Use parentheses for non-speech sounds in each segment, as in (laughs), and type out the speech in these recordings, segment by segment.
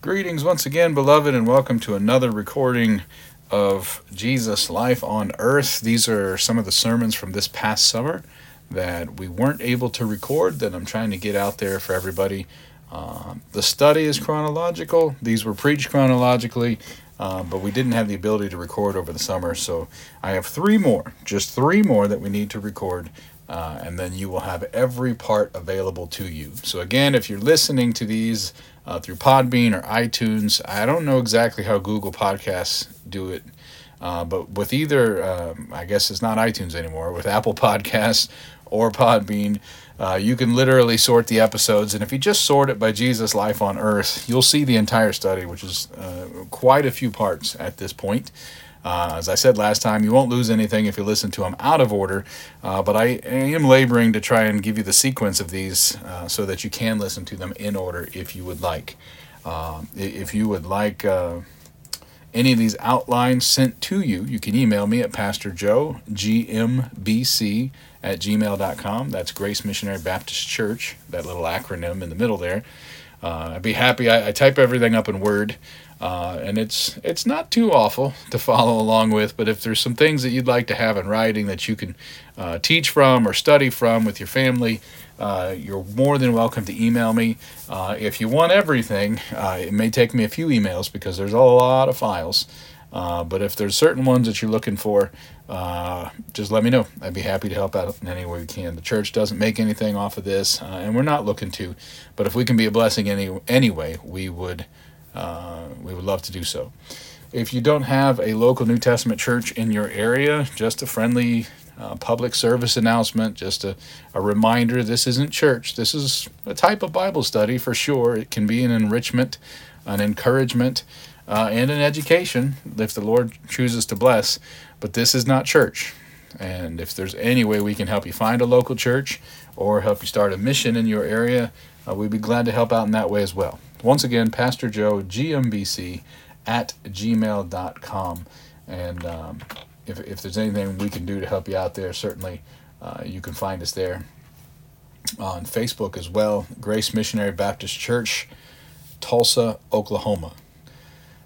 Greetings once again, beloved, and welcome to another recording of Jesus' Life on Earth. These are some of the sermons from this past summer that we weren't able to record that I'm trying to get out there for everybody. Uh, the study is chronological, these were preached chronologically, uh, but we didn't have the ability to record over the summer, so I have three more, just three more that we need to record. Uh, and then you will have every part available to you. So, again, if you're listening to these uh, through Podbean or iTunes. I don't know exactly how Google Podcasts do it, uh, but with either, um, I guess it's not iTunes anymore, with Apple Podcasts or Podbean, uh, you can literally sort the episodes. And if you just sort it by Jesus' life on earth, you'll see the entire study, which is uh, quite a few parts at this point. Uh, as I said last time, you won't lose anything if you listen to them out of order, uh, but I, am laboring to try and give you the sequence of these uh, so that you can listen to them in order if you would like. Uh, if you would like uh, any of these outlines sent to you, you can email me at Pastor Joe, pastorjoegmbc at gmail.com. That's Grace Missionary Baptist Church, that little acronym in the middle there. Uh, I'd be happy. I, I, type everything up in Word, uh, and it's it's not too awful to follow along with. But if there's some things that you'd like to have in writing that you can uh, teach from or study from with your family, uh, you're more than welcome to email me. Uh, if you want everything, uh, it may take me a few emails because there's a lot of files. Uh, but if there's certain ones that you're looking for, just let me know. I'd be happy to help out in any way we can. The church doesn't make anything off of this, and we're not looking to. But if we can be a blessing any anyway, we would uh, we would love to do so. If you don't have a local New Testament church in your area, just a friendly uh, public service announcement, just a, a reminder this isn't church. This is a type of Bible study for sure. It can be an enrichment, an encouragement uh, and an education if the Lord chooses to bless. But this is not church. And if there's any way we can help you find a local church or help you start a mission in your area, uh, we'd be glad to help out in that way as well. Once again, Pastor Joe, GMBC at gmail.com. And um, if, if there's anything we can do to help you out there, certainly uh, you can find us there. On Facebook as well, Grace Missionary Baptist Church, Tulsa, Oklahoma.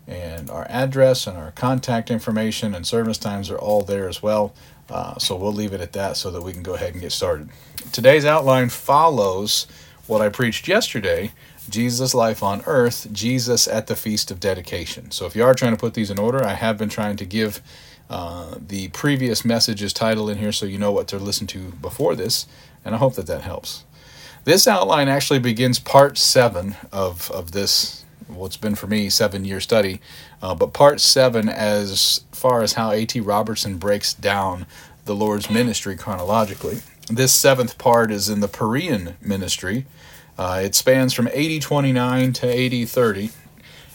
And our address and our contact information and service times are all there as well. Uh, so we'll leave it at that so that we can go ahead and get started. Today's outline follows what I preached yesterday Jesus' life on earth, Jesus at the Feast of Dedication. So if you are trying to put these in order, I have been trying to give uh, the previous messages title in here so you know what to listen to before this, and I hope that that helps. This outline actually begins part seven of, of this well, it's been for me seven year study. Uh, but part seven, as far as how A.T. Robertson breaks down the Lord's ministry chronologically. This seventh part is in the Perean ministry. Uh, it spans from AD 29 to AD 30,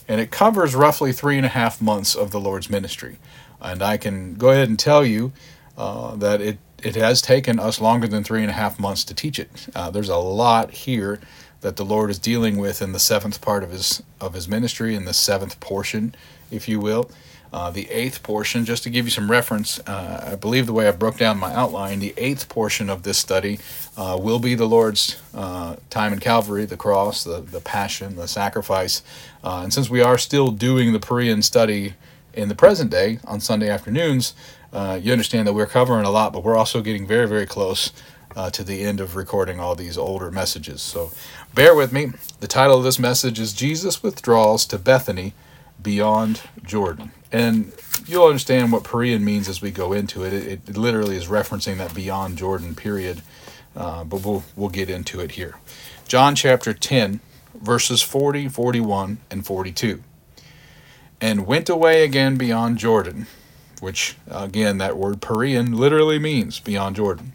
and it covers roughly three and a half months of the Lord's ministry. And I can go ahead and tell you uh, that it, it has taken us longer than three and a half months to teach it. Uh, there's a lot here that the Lord is dealing with in the seventh part of his of his ministry, in the seventh portion, if you will. Uh, the eighth portion, just to give you some reference, uh, I believe the way I broke down my outline, the eighth portion of this study uh, will be the Lord's uh, time in Calvary, the cross, the, the passion, the sacrifice. Uh, and since we are still doing the Perean study in the present day on Sunday afternoons, uh, you understand that we're covering a lot, but we're also getting very, very close uh, to the end of recording all these older messages. So bear with me. The title of this message is Jesus Withdraws to Bethany Beyond Jordan. And you'll understand what Perean means as we go into it. It, it literally is referencing that beyond Jordan period, uh, but we'll, we'll get into it here. John chapter 10, verses 40, 41, and 42. And went away again beyond Jordan, which, again, that word Perean literally means beyond Jordan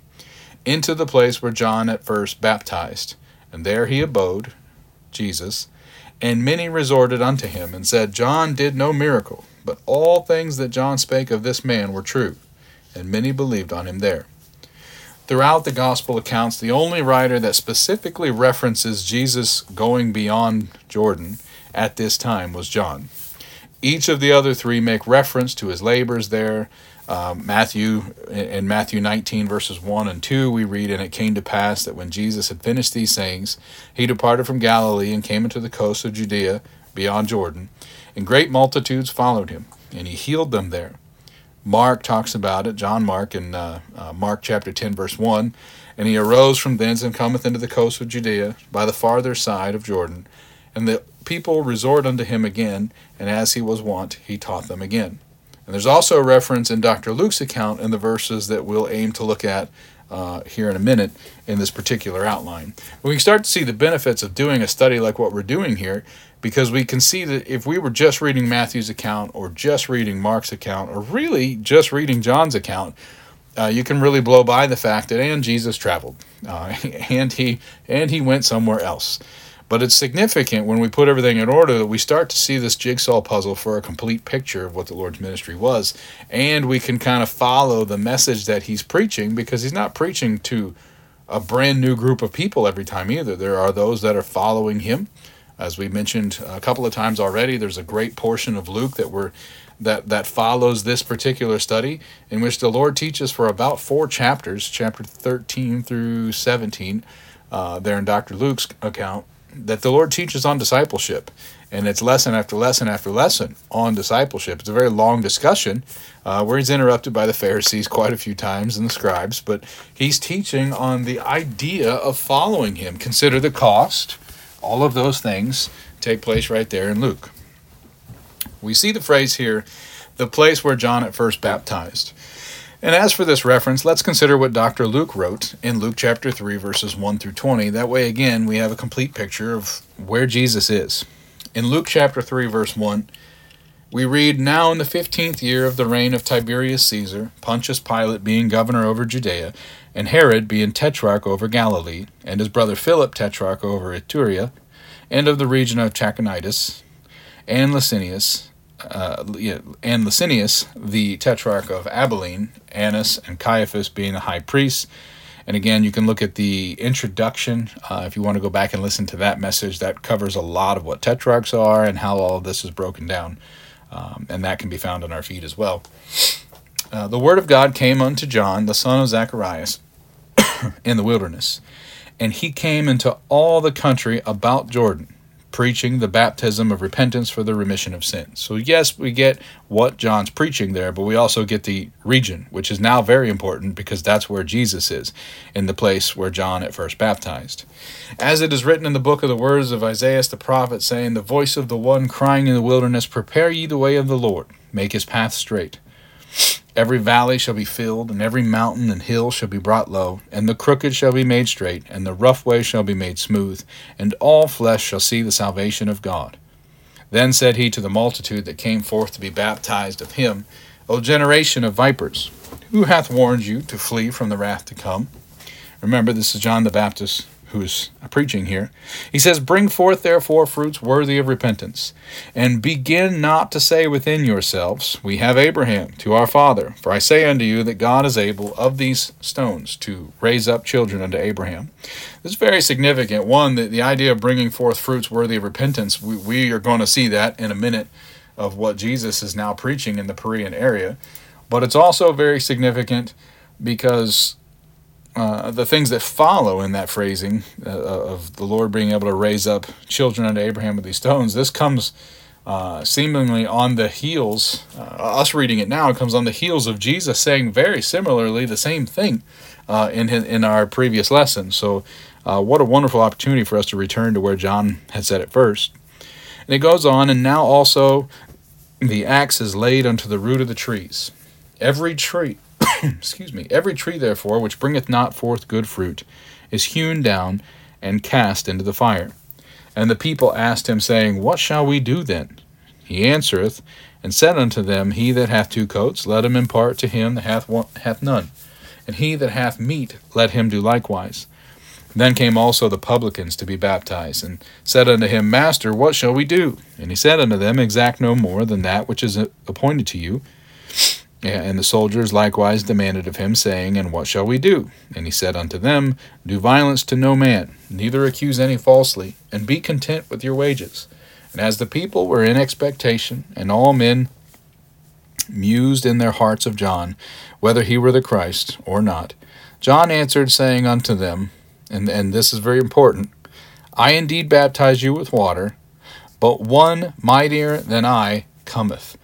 into the place where John at first baptized. And there he abode, Jesus. And many resorted unto him, and said, John did no miracle, but all things that John spake of this man were true. And many believed on him there. Throughout the gospel accounts, the only writer that specifically references Jesus going beyond Jordan at this time was John. Each of the other three make reference to his labors there, um, Matthew, in Matthew 19, verses 1 and 2, we read, And it came to pass that when Jesus had finished these sayings, he departed from Galilee and came into the coast of Judea, beyond Jordan, and great multitudes followed him, and he healed them there. Mark talks about it, John Mark, in uh, uh, Mark chapter 10, verse 1. And he arose from thence and cometh into the coast of Judea by the farther side of Jordan. And the people resort unto him again, and as he was wont, he taught them again. And there's also a reference in Dr. Luke's account in the verses that we'll aim to look at uh, here in a minute in this particular outline. We can start to see the benefits of doing a study like what we're doing here because we can see that if we were just reading Matthew's account or just reading Mark's account or really just reading John's account, uh, you can really blow by the fact that and Jesus traveled uh, (laughs) and he and he went somewhere else. But it's significant when we put everything in order that we start to see this jigsaw puzzle for a complete picture of what the Lord's ministry was. And we can kind of follow the message that he's preaching because he's not preaching to a brand new group of people every time either. There are those that are following him. As we mentioned a couple of times already, there's a great portion of Luke that we're that that follows this particular study in which the Lord teaches for about four chapters, chapter 13 through 17, uh, there in Dr. Luke's account, that the Lord teaches on discipleship. And it's lesson after lesson after lesson on discipleship. It's a very long discussion uh, where he's interrupted by the Pharisees quite a few times and the scribes, but he's teaching on the idea of following him. Consider the cost. All of those things take place right there in Luke. We see the phrase here, the place where John at first baptized. And as for this reference, let's consider what Dr. Luke wrote in Luke chapter 3, verses 1 through 20. That way, again, we have a complete picture of where Jesus is. In Luke chapter 3, verse 1, we read Now in the fifteenth year of the reign of Tiberius Caesar, Pontius Pilate being governor over Judea, and Herod being tetrarch over Galilee, and his brother Philip tetrarch over Iturea, and of the region of Trachonitis, and Lysanias, uh, and Lysanias, the tetrarch of Abilene, Annas and Caiaphas being the high priests. And again, you can look at the introduction uh, if you want to go back and listen to that message. That covers a lot of what tetrarchs are and how all of this is broken down. Um, and that can be found on our feed as well. Uh, the word of God came unto John, the son of Zacharias, (coughs) in the wilderness. And he came into all the country about Jordan preaching the baptism of repentance for the remission of sins. So, yes, we get what John's preaching there, but we also get the region, which is now very important because that's where Jesus is, in the place where John at first baptized. As it is written in the book of the words of Isaiah the prophet, saying, The voice of the one crying in the wilderness, Prepare ye the way of the Lord, make his path straight. Every valley shall be filled, and every mountain and hill shall be brought low, and the crooked shall be made straight, and the rough way shall be made smooth, and all flesh shall see the salvation of God. Then said he to the multitude that came forth to be baptized of him, O generation of vipers, who hath warned you to flee from the wrath to come? Remember, this is John the Baptist who's preaching here. He says, Bring forth therefore fruits worthy of repentance, and begin not to say within yourselves, We have Abraham to our father. For I say unto you that God is able of these stones to raise up children unto Abraham. This is very significant. One, the, idea of bringing forth fruits worthy of repentance, we, we are going to see that in a minute of what Jesus is now preaching in the Perean area. But it's also very significant because uh, the things that follow in that phrasing uh, of the Lord being able to raise up children unto Abraham with these stones, this comes uh, seemingly on the heels, uh, us reading it now, it comes on the heels of Jesus saying very similarly the same thing uh, in, his, in our previous lesson. So, what a wonderful opportunity for us to return to where John had said it first. And it goes on, and now also the axe is laid unto the root of the trees. Every tree, (coughs) excuse me, every tree therefore which bringeth not forth good fruit is hewn down and cast into the fire. And the people asked him, saying, What shall we do then? He answereth, and said unto them, He that hath two coats, let him impart to him that hath, one, hath none. And he that hath meat, let him do likewise. Then came also the publicans to be baptized, and said unto him, Master, what shall we do? And he said unto them, Exact no more than that which is appointed to you. And the soldiers likewise demanded of him, saying, And what shall we do? And he said unto them, Do violence to no man, neither accuse any falsely, and be content with your wages. And as the people were in expectation, and all men mused in their hearts of John, whether he were the Christ or not, John answered, saying unto them, and, and this is very important I indeed baptize you with water, but one mightier than I cometh.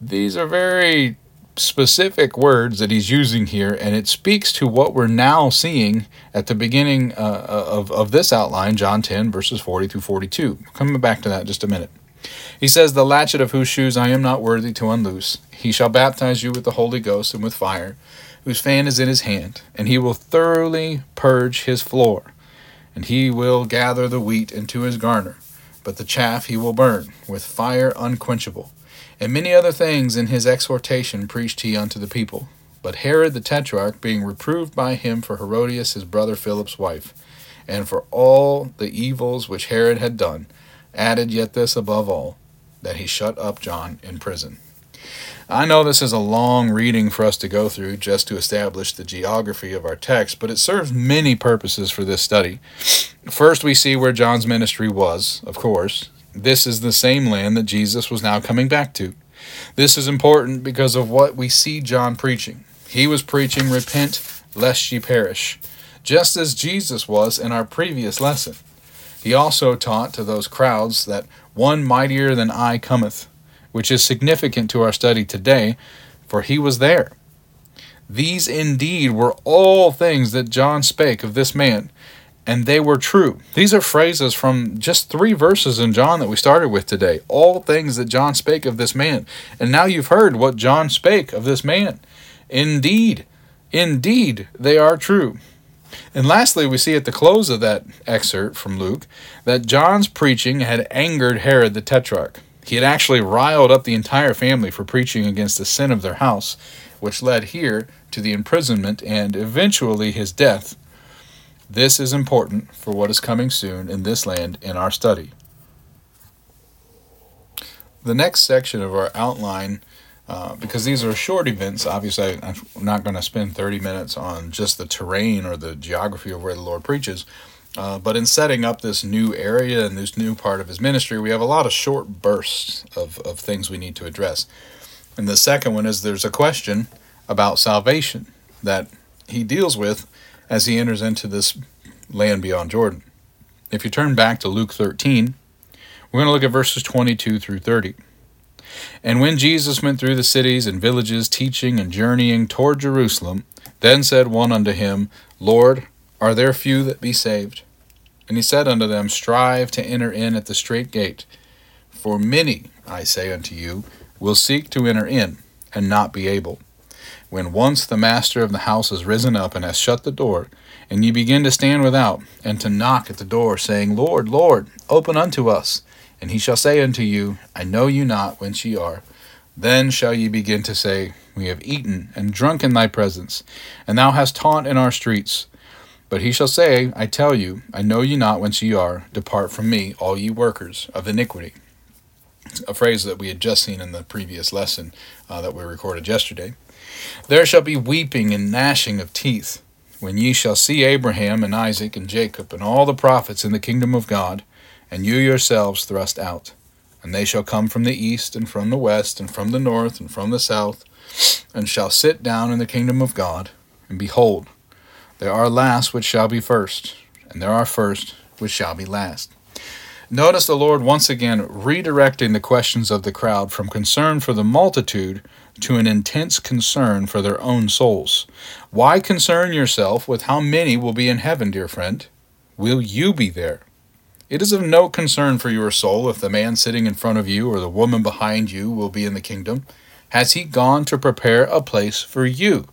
These are very specific words that he's using here, and it speaks to what we're now seeing at the beginning uh, of, of this outline, John 10, verses 40 through 42. Coming back to that in just a minute. He says, The latchet of whose shoes I am not worthy to unloose. He shall baptize you with the Holy Ghost and with fire, whose fan is in his hand, and he will thoroughly purge his floor. And he will gather the wheat into his garner, but the chaff he will burn with fire unquenchable. And many other things in his exhortation preached he unto the people. But Herod the Tetrarch, being reproved by him for Herodias his brother Philip's wife, and for all the evils which Herod had done, added yet this above all, that he shut up John in prison. I know this is a long reading for us to go through just to establish the geography of our text, but it serves many purposes for this study. First, we see where John's ministry was, of course. This is the same land that Jesus was now coming back to. This is important because of what we see John preaching. He was preaching, Repent, lest ye perish, just as Jesus was in our previous lesson. He also taught to those crowds that one mightier than I cometh, which is significant to our study today, for he was there. These indeed were all things that John spake of this man, and they were true. These are phrases from just three verses in John that we started with today. All things that John spake of this man. And now you've heard what John spake of this man. Indeed, indeed, they are true. And lastly, we see at the close of that excerpt from Luke that John's preaching had angered Herod the Tetrarch. He had actually riled up the entire family for preaching against the sin of their house, which led here to the imprisonment and eventually his death this is important for what is coming soon in this land in our study. The next section of our outline, uh, because these are short events, obviously I'm not going to spend 30 minutes on just the terrain or the geography of where the Lord preaches. Uh, but in setting up this new area and this new part of his ministry, we have a lot of short bursts of, of things we need to address. And the second one is there's a question about salvation that he deals with as he enters into this land beyond Jordan. If you turn back to Luke 13, we're going to look at verses 22 through 30. And when Jesus went through the cities and villages, teaching and journeying toward Jerusalem, then said one unto him, Lord, are there few that be saved? And he said unto them, Strive to enter in at the strait gate. For many, I say unto you, will seek to enter in, and not be able. When once the master of the house is risen up and has shut the door, and ye begin to stand without, and to knock at the door, saying, Lord, Lord, open unto us. And he shall say unto you, I know you not whence ye are. Then shall ye begin to say, We have eaten and drunk in thy presence, and thou hast taught in our streets. But he shall say, I tell you, I know you not whence ye are. Depart from me, all ye workers of iniquity. A phrase that we had just seen in the previous lesson uh, that we recorded yesterday. There shall be weeping and gnashing of teeth, when ye shall see Abraham and Isaac and Jacob and all the prophets in the kingdom of God, and you yourselves thrust out. And they shall come from the east, and from the west, and from the north, and from the south, and shall sit down in the kingdom of God. And behold, there are last which shall be first, and there are first which shall be last. Notice the Lord once again redirecting the questions of the crowd from concern for the multitude to an intense concern for their own souls. Why concern yourself with how many will be in heaven, dear friend? Will you be there? It is of no concern for your soul if the man sitting in front of you or the woman behind you will be in the kingdom. Has he gone to prepare a place for you?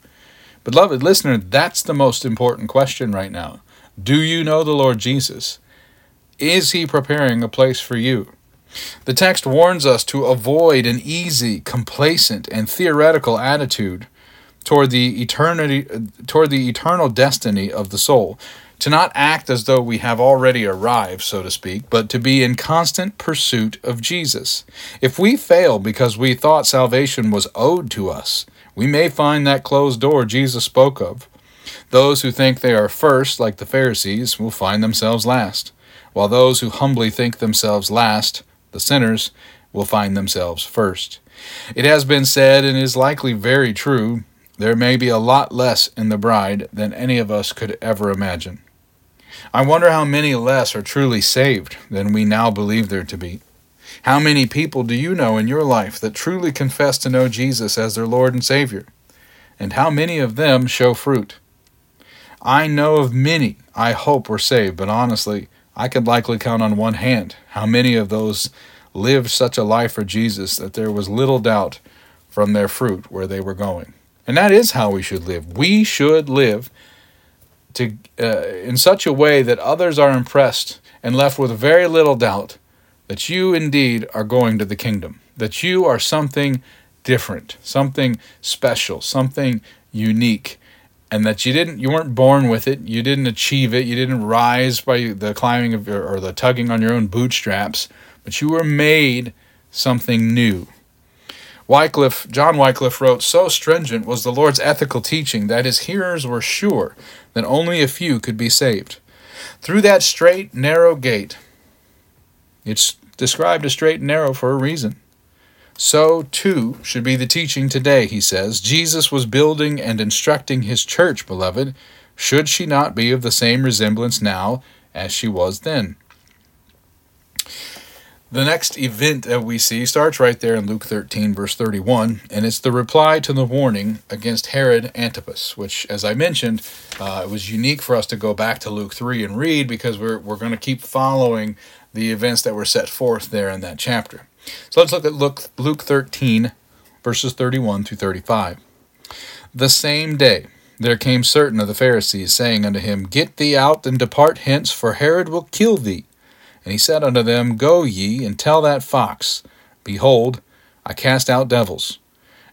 Beloved listener, that's the most important question right now. Do you know the Lord Jesus? Is he preparing a place for you? The text warns us to avoid an easy, complacent, and theoretical attitude toward the eternity toward the eternal destiny of the soul. To not act as though we have already arrived so to speak but to be in constant pursuit of Jesus. If we fail because we thought salvation was owed to us we may find that closed door Jesus spoke of. Those who think they are first like the Pharisees will find themselves last while those who humbly think themselves last the sinners, will find themselves first. It has been said, and is likely very true, there may be a lot less in the bride than any of us could ever imagine. I wonder how many less are truly saved than we now believe there to be. How many people do you know in your life that truly confess to know Jesus as their Lord and Savior? And how many of them show fruit? I know of many I hope were saved, but honestly, I could likely count on one hand how many of those lived such a life for Jesus that there was little doubt from their fruit where they were going. And that is how we should live. We should live to uh, in such a way that others are impressed and left with very little doubt that you indeed are going to the kingdom, that you are something different, something special, something unique, and that you didn't you weren't born with it, you didn't achieve it, you didn't rise by the climbing of your, or the tugging on your own bootstraps, but you were made something new. Wycliffe, John Wycliffe wrote, So stringent was the Lord's ethical teaching that his hearers were sure that only a few could be saved. Through that straight, narrow gate, it's described as straight and narrow for a reason. So, too, should be the teaching today, he says. Jesus was building and instructing his church, beloved. Should she not be of the same resemblance now as she was then? The next event that we see starts right there in Luke 13, verse 31, and it's the reply to the warning against Herod Antipas, which, as I mentioned, uh, it was unique for us to go back to Luke 3 and read because we're, we're going to keep following the events that were set forth there in that chapter. So let's look at Luke, Luke 13, verses 31 through 35. The same day there came certain of the Pharisees, saying unto him, Get thee out and depart hence, for Herod will kill thee. And he said unto them, Go ye and tell that fox, Behold, I cast out devils,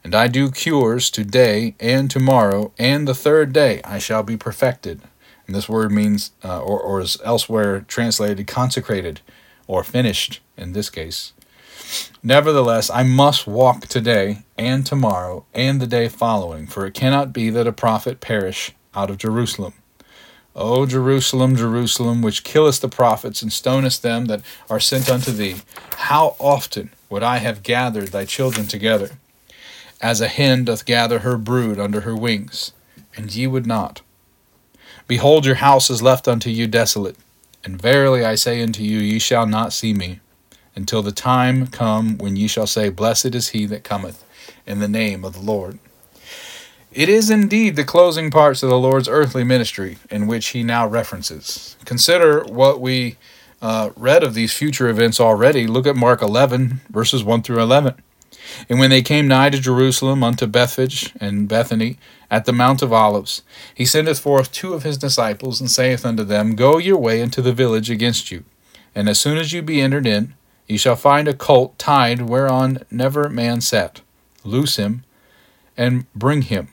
and I do cures today and tomorrow, and the third day I shall be perfected. And this word means, uh, or, or is elsewhere translated consecrated, or finished in this case. Nevertheless, I must walk today and tomorrow and the day following, for it cannot be that a prophet perish out of Jerusalem. O Jerusalem, Jerusalem, which killest the prophets and stonest them that are sent unto thee, how often would I have gathered thy children together, as a hen doth gather her brood under her wings, and ye would not. Behold, your house is left unto you desolate, and verily I say unto you, ye shall not see me, until the time come when ye shall say, Blessed is he that cometh in the name of the Lord. It is indeed the closing parts of the Lord's earthly ministry in which he now references. Consider what we uh, read of these future events already. Look at Mark 11, verses 1 through 11. And when they came nigh to Jerusalem unto Bethphage and Bethany at the Mount of Olives, he sendeth forth two of his disciples, and saith unto them, Go your way into the village against you, and as soon as you be entered in, ye shall find a colt tied whereon never man sat. Loose him, and bring him.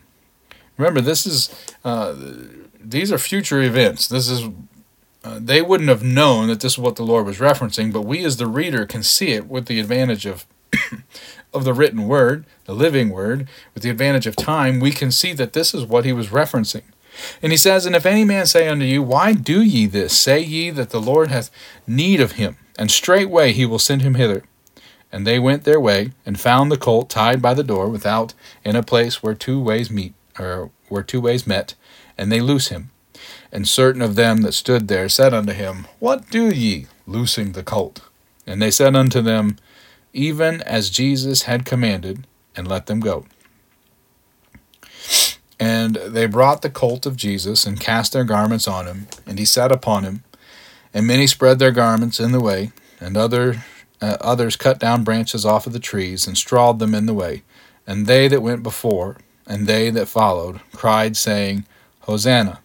Remember, this is uh, these are future events. This is uh, they wouldn't have known that this is what the Lord was referencing, but we as the reader can see it with the advantage of (coughs) of the written word, the living word, with the advantage of time. We can see that this is what he was referencing. And he says, And if any man say unto you, Why do ye this? Say ye that the Lord hath need of him, and straightway he will send him hither. And they went their way, and found the colt tied by the door without, in a place where two ways meet or where two ways met, and they loose him. And certain of them that stood there said unto him, What do ye, loosing the colt? And they said unto them, Even as Jesus had commanded, and let them go. And they brought the colt of Jesus, and cast their garments on him, and he sat upon him. And many spread their garments in the way, and other, uh, others cut down branches off of the trees, and strawed them in the way. And they that went before, and they that followed cried, saying, Hosanna!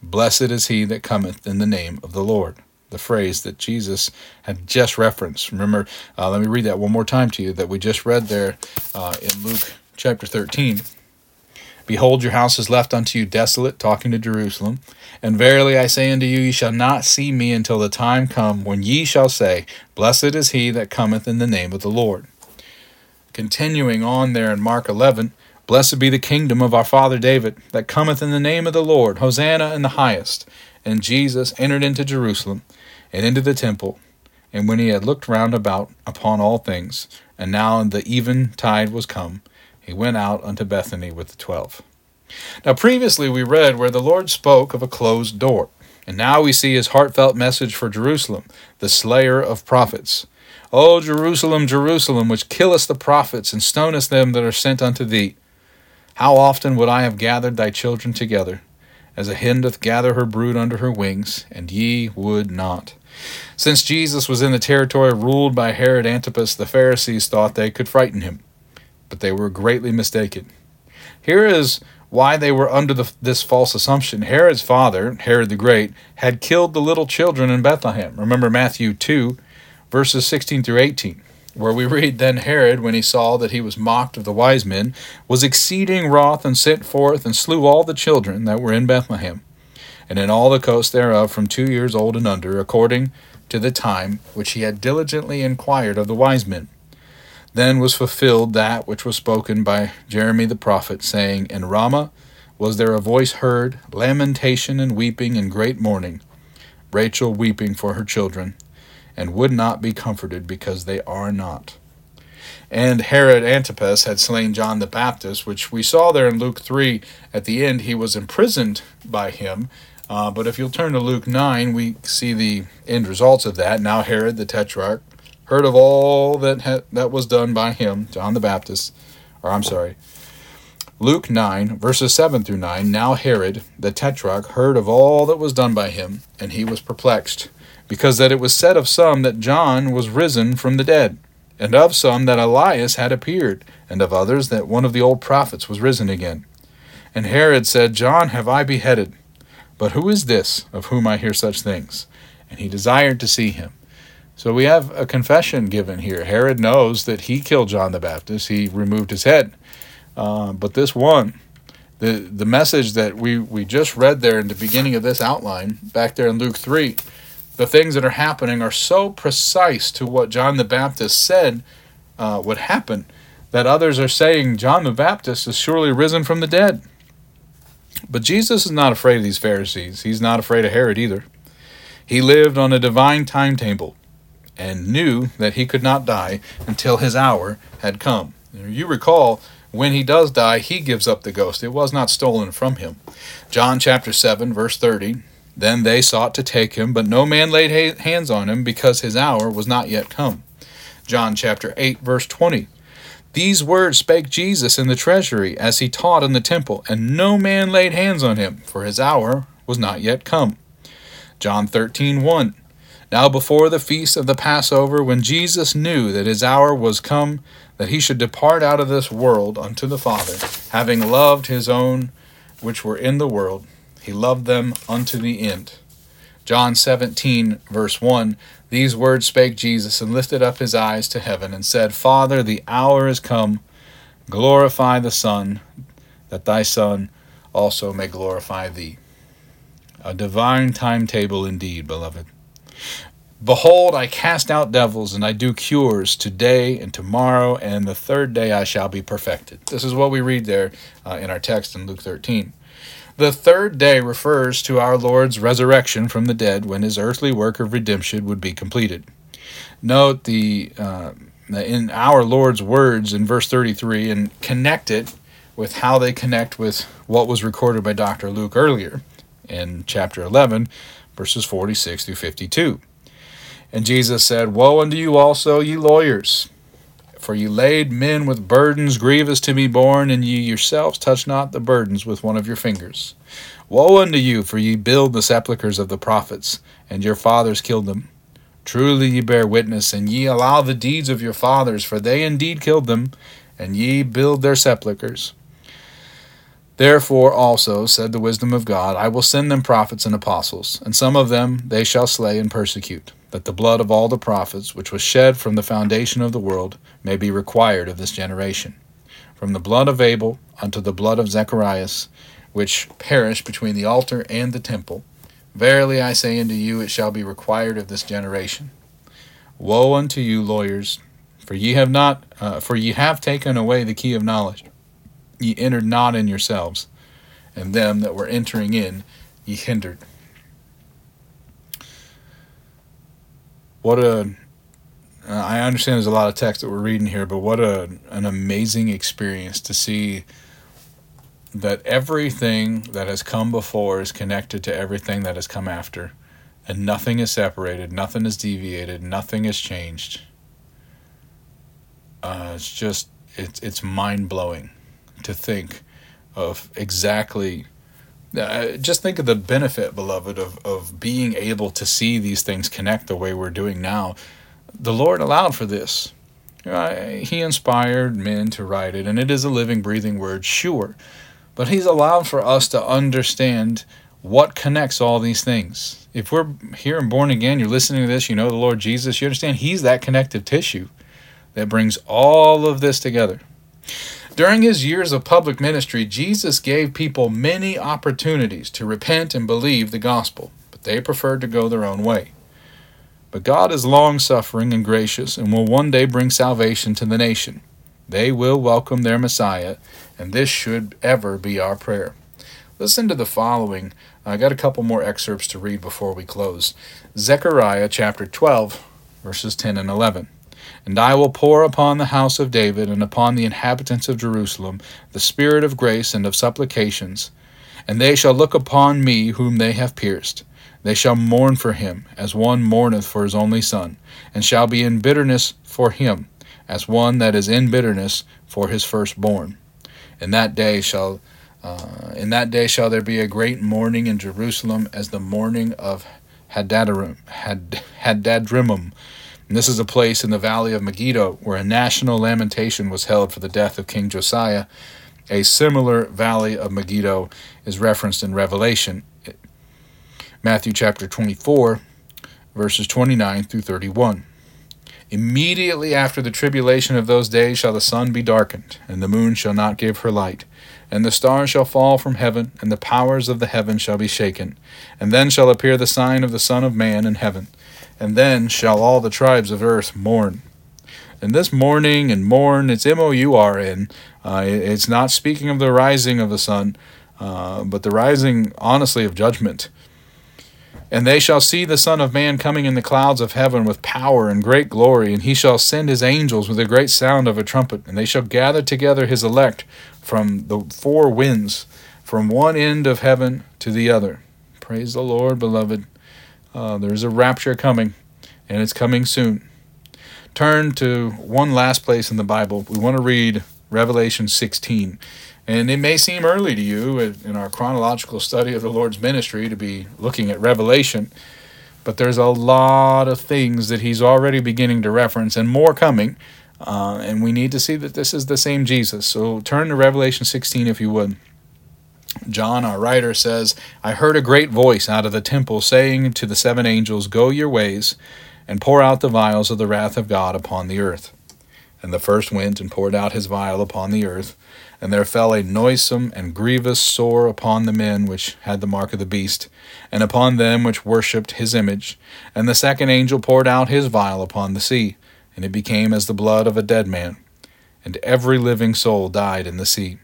Blessed is he that cometh in the name of the Lord. The phrase that Jesus had just referenced. Remember, uh, let me read that one more time to you that we just read there uh, in Luke chapter 13. Behold, your house is left unto you desolate, talking to Jerusalem. And verily I say unto you, ye shall not see me until the time come when ye shall say, Blessed is he that cometh in the name of the Lord. Continuing on there in Mark 11, Blessed be the kingdom of our father David, that cometh in the name of the Lord. Hosanna in the highest. And Jesus entered into Jerusalem, and into the temple. And when he had looked round about upon all things, and now the eventide was come, he went out unto Bethany with the twelve. Now, previously we read where the Lord spoke of a closed door, and now we see his heartfelt message for Jerusalem, the slayer of prophets. O Jerusalem, Jerusalem, which killest the prophets and stonest them that are sent unto thee. How often would I have gathered thy children together, as a hen doth gather her brood under her wings, and ye would not. Since Jesus was in the territory ruled by Herod Antipas, the Pharisees thought they could frighten him, but they were greatly mistaken. Here is why they were under the, this false assumption. Herod's father, Herod the Great, had killed the little children in Bethlehem. Remember Matthew 2, verses 16 through 18, where we read Then Herod, when he saw that he was mocked of the wise men, was exceeding wroth, and sent forth and slew all the children that were in Bethlehem, and in all the coast thereof from two years old and under, according to the time which he had diligently inquired of the wise men. Then was fulfilled that which was spoken by Jeremy the prophet, saying, In Ramah was there a voice heard, lamentation and weeping and great mourning, Rachel weeping for her children and would not be comforted because they are not. And Herod Antipas had slain John the Baptist, which we saw there in Luke 3. At the end, he was imprisoned by him. Uh, but if you'll turn to Luke 9, we see the end results of that. Now Herod the Tetrarch heard of all that ha- that was done by him, John the Baptist, or I'm sorry, Luke 9, verses 7 through 9. Now Herod the Tetrarch heard of all that was done by him, and he was perplexed because that it was said of some that John was risen from the dead, and of some that Elias had appeared, and of others that one of the old prophets was risen again. And Herod said, John have I beheaded, but who is this of whom I hear such things? And he desired to see him. So we have a confession given here. Herod knows that he killed John the Baptist, he removed his head. Uh, but this one, the, the message that we, we just read there in the beginning of this outline, back there in Luke 3, the things that are happening are so precise to what John the Baptist said uh, would happen that others are saying John the Baptist is surely risen from the dead. But Jesus is not afraid of these Pharisees. He's not afraid of Herod either. He lived on a divine timetable and knew that he could not die until his hour had come. You recall when he does die, he gives up the ghost. It was not stolen from him. John chapter 7, verse 30 then they sought to take him, but no man laid hands on him because his hour was not yet come. John chapter 8 verse 20. These words spake Jesus in the treasury as he taught in the temple, and no man laid hands on him, for his hour was not yet come. John 13 1. Now before the feast of the Passover, when Jesus knew that his hour was come, that he should depart out of this world unto the Father, having loved his own which were in the world, he loved them unto the end. John 17, verse 1 These words spake Jesus, and lifted up his eyes to heaven, and said, Father, the hour is come. Glorify the Son, that thy Son also may glorify thee. A divine timetable indeed, beloved. Behold, I cast out devils, and I do cures today and tomorrow, and the third day I shall be perfected. This is what we read there uh, in our text in Luke 13. The third day refers to our Lord's resurrection from the dead when his earthly work of redemption would be completed. Note the uh, in our Lord's words in verse 33 and connect it with how they connect with what was recorded by Dr. Luke earlier in chapter 11, verses 46 through 52. And Jesus said, Woe unto you also, ye lawyers! For ye laid men with burdens grievous to be borne, and ye yourselves touch not the burdens with one of your fingers. Woe unto you, for ye build the sepulchres of the prophets, and your fathers killed them. Truly ye bear witness, and ye allow the deeds of your fathers, for they indeed killed them, and ye build their sepulchres. Therefore also, said the wisdom of God, I will send them prophets and apostles, and some of them they shall slay and persecute that the blood of all the prophets, which was shed from the foundation of the world, may be required of this generation. From the blood of Abel unto the blood of Zacharias, which perished between the altar and the temple, verily I say unto you, it shall be required of this generation. Woe unto you, lawyers, for ye have not, uh, for ye have taken away the key of knowledge. Ye entered not in yourselves, and them that were entering in ye hindered. what a uh, understand there's a lot of text that we're reading here, but what a an amazing experience to see that everything that has come before is connected to everything that has come after, and nothing is separated, nothing is deviated, nothing has changed. uh, it's just it's it's mind blowing to think of exactly. Uh, just think of the benefit, beloved, of, of being able to see these things connect the way we're doing now. The Lord allowed for this. Uh, he inspired men to write it, and it is a living, breathing word, sure. But He's allowed for us to understand what connects all these things. If we're here and born again, you're listening to this, you know the Lord Jesus, you understand He's that connective tissue that brings all of this together. During his years of public ministry, Jesus gave people many opportunities to repent and believe the gospel, but they preferred to go their own way. But God is long suffering and gracious and will one day bring salvation to the nation. They will welcome their Messiah, and this should ever be our prayer. Listen to the following. I got a couple more excerpts to read before we close. Zechariah chapter 12, verses 10 and 11. And I will pour upon the house of David and upon the inhabitants of Jerusalem the spirit of grace and of supplications. And they shall look upon me whom they have pierced. They shall mourn for him, as one mourneth for his only son, and shall be in bitterness for him, as one that is in bitterness for his firstborn. In that day shall uh, in that day shall there be a great mourning in Jerusalem, as the mourning of Hadadrim, Had, Hadadrimum, and this is a place in the valley of Megiddo where a national lamentation was held for the death of King Josiah. A similar valley of Megiddo is referenced in Revelation, Matthew chapter 24, verses 29 through 31. Immediately after the tribulation of those days shall the sun be darkened, and the moon shall not give her light, and the stars shall fall from heaven, and the powers of the heaven shall be shaken. And then shall appear the sign of the Son of Man in heaven and then shall all the tribes of earth mourn. And this mourning and mourn, it's M O U R N. Uh, it's not speaking of the rising of the sun, uh, but the rising, honestly, of judgment. And they shall see the Son of Man coming in the clouds of heaven with power and great glory, and he shall send his angels with a great sound of a trumpet, and they shall gather together his elect from the four winds, from one end of heaven to the other. Praise the Lord, beloved. Uh, there's a rapture coming, and it's coming soon. Turn to one last place in the Bible. We want to read Revelation 16. And it may seem early to you in our chronological study of the Lord's ministry to be looking at Revelation, but there's a lot of things that he's already beginning to reference and more coming. Uh, and we need to see that this is the same Jesus. So turn to Revelation 16 if you would. John, our writer, says, I heard a great voice out of the temple saying to the seven angels, Go your ways, and pour out the vials of the wrath of God upon the earth. And the first went and poured out his vial upon the earth, and there fell a noisome and grievous sore upon the men which had the mark of the beast, and upon them which worshipped his image. And the second angel poured out his vial upon the sea, and it became as the blood of a dead man, and every living soul died in the sea.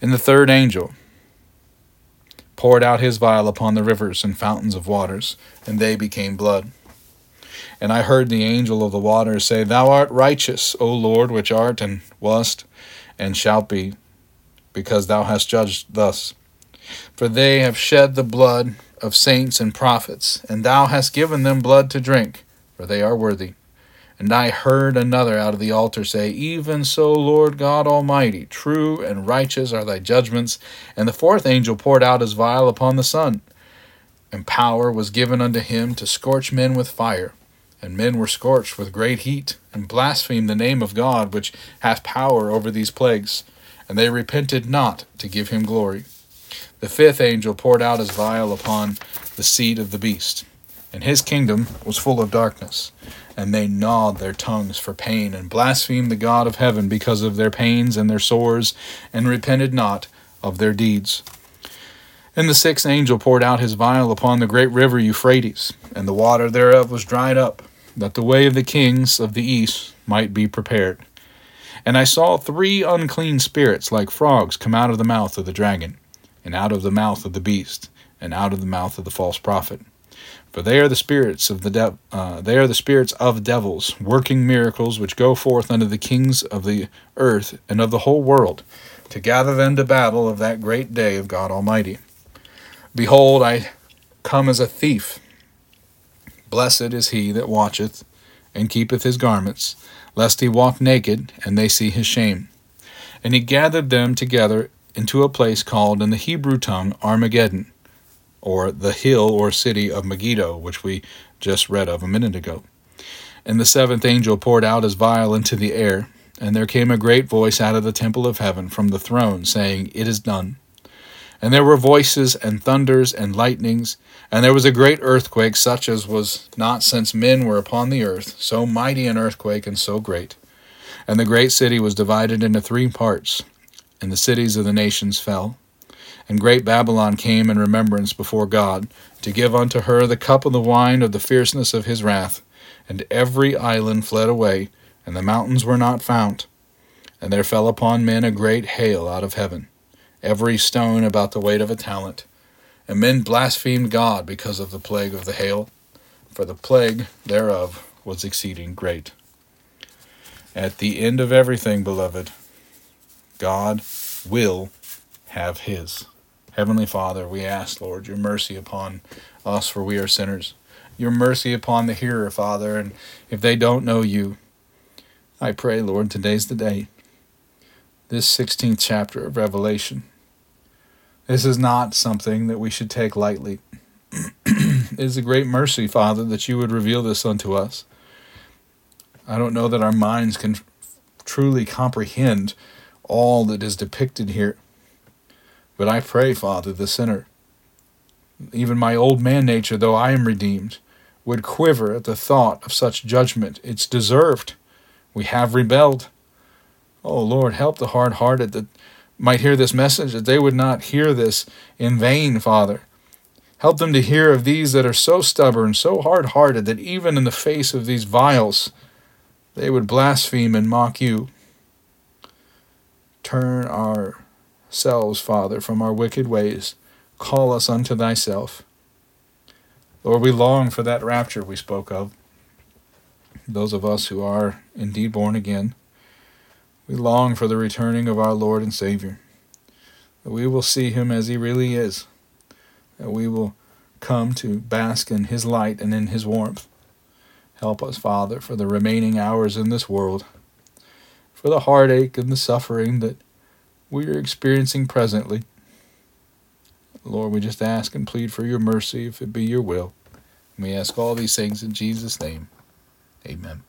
And the third angel, poured out his vial upon the rivers and fountains of waters, and they became blood. And I heard the angel of the waters say, Thou art righteous, O Lord, which art and wast and shalt be, because thou hast judged thus. For they have shed the blood of saints and prophets, and thou hast given them blood to drink, for they are worthy. And I heard another out of the altar say, Even so, Lord God Almighty, true and righteous are thy judgments. And the fourth angel poured out his vial upon the sun, and power was given unto him to scorch men with fire. And men were scorched with great heat, and blasphemed the name of God, which hath power over these plagues. And they repented not to give him glory. The fifth angel poured out his vial upon the seat of the beast, and his kingdom was full of darkness and they gnawed their tongues for pain, and blasphemed the God of heaven because of their pains and their sores, and repented not of their deeds. And the sixth angel poured out his vial upon the great river Euphrates, and the water thereof was dried up, that the way of the kings of the east might be prepared. And I saw three unclean spirits like frogs come out of the mouth of the dragon, and out of the mouth of the beast, and out of the mouth of the false prophet for they are the spirits of the de- uh, they are the spirits of devils, working miracles which go forth unto the kings of the earth and of the whole world, to gather them to battle of that great day of God Almighty. Behold, I come as a thief. Blessed is he that watcheth and keepeth his garments, lest he walk naked, and they see his shame. And he gathered them together into a place called in the Hebrew tongue Armageddon, or the hill or city of Megiddo, which we just read of a minute ago. And the seventh angel poured out his vial into the air, and there came a great voice out of the temple of heaven from the throne, saying, It is done. And there were voices and thunders and lightnings, and there was a great earthquake, such as was not since men were upon the earth, so mighty an earthquake and so great. And the great city was divided into three parts, and the cities of the nations fell. And great Babylon came in remembrance before God, to give unto her the cup of the wine of the fierceness of his wrath. And every island fled away, and the mountains were not found. And there fell upon men a great hail out of heaven every stone about the weight of a talent. And men blasphemed God because of the plague of the hail, for the plague thereof was exceeding great. At the end of everything, beloved, God will have His. Heavenly Father, we ask, Lord, your mercy upon us, for we are sinners. Your mercy upon the hearer, Father, and if they don't know you, I pray, Lord, today's the day. This 16th chapter of Revelation this is not something that we should take lightly. (clears throat) it is a great mercy, Father, that you would reveal this unto us. I don't know that our minds can truly comprehend all that is depicted here. But I pray, Father, the sinner, even my old man nature, though I am redeemed, would quiver at the thought of such judgment. It's deserved. We have rebelled. Oh, Lord, help the hard hearted that might hear this message, that they would not hear this in vain, Father. Help them to hear of these that are so stubborn, so hard hearted, that even in the face of these vials, they would blaspheme and mock you. Turn ourselves, Father, from our wicked ways. Call us unto thyself. Lord, we long for that rapture we spoke of. Those of us who are indeed born again. We long for the returning of our Lord and Savior, that we will see him as he really is, that we will come to bask in his light and in his warmth. Help us, Father, for the remaining hours in this world, for the heartache and the suffering that we are experiencing presently. Lord, we just ask and plead for your mercy if it be your will. And we ask all these things in Jesus' name. Amen.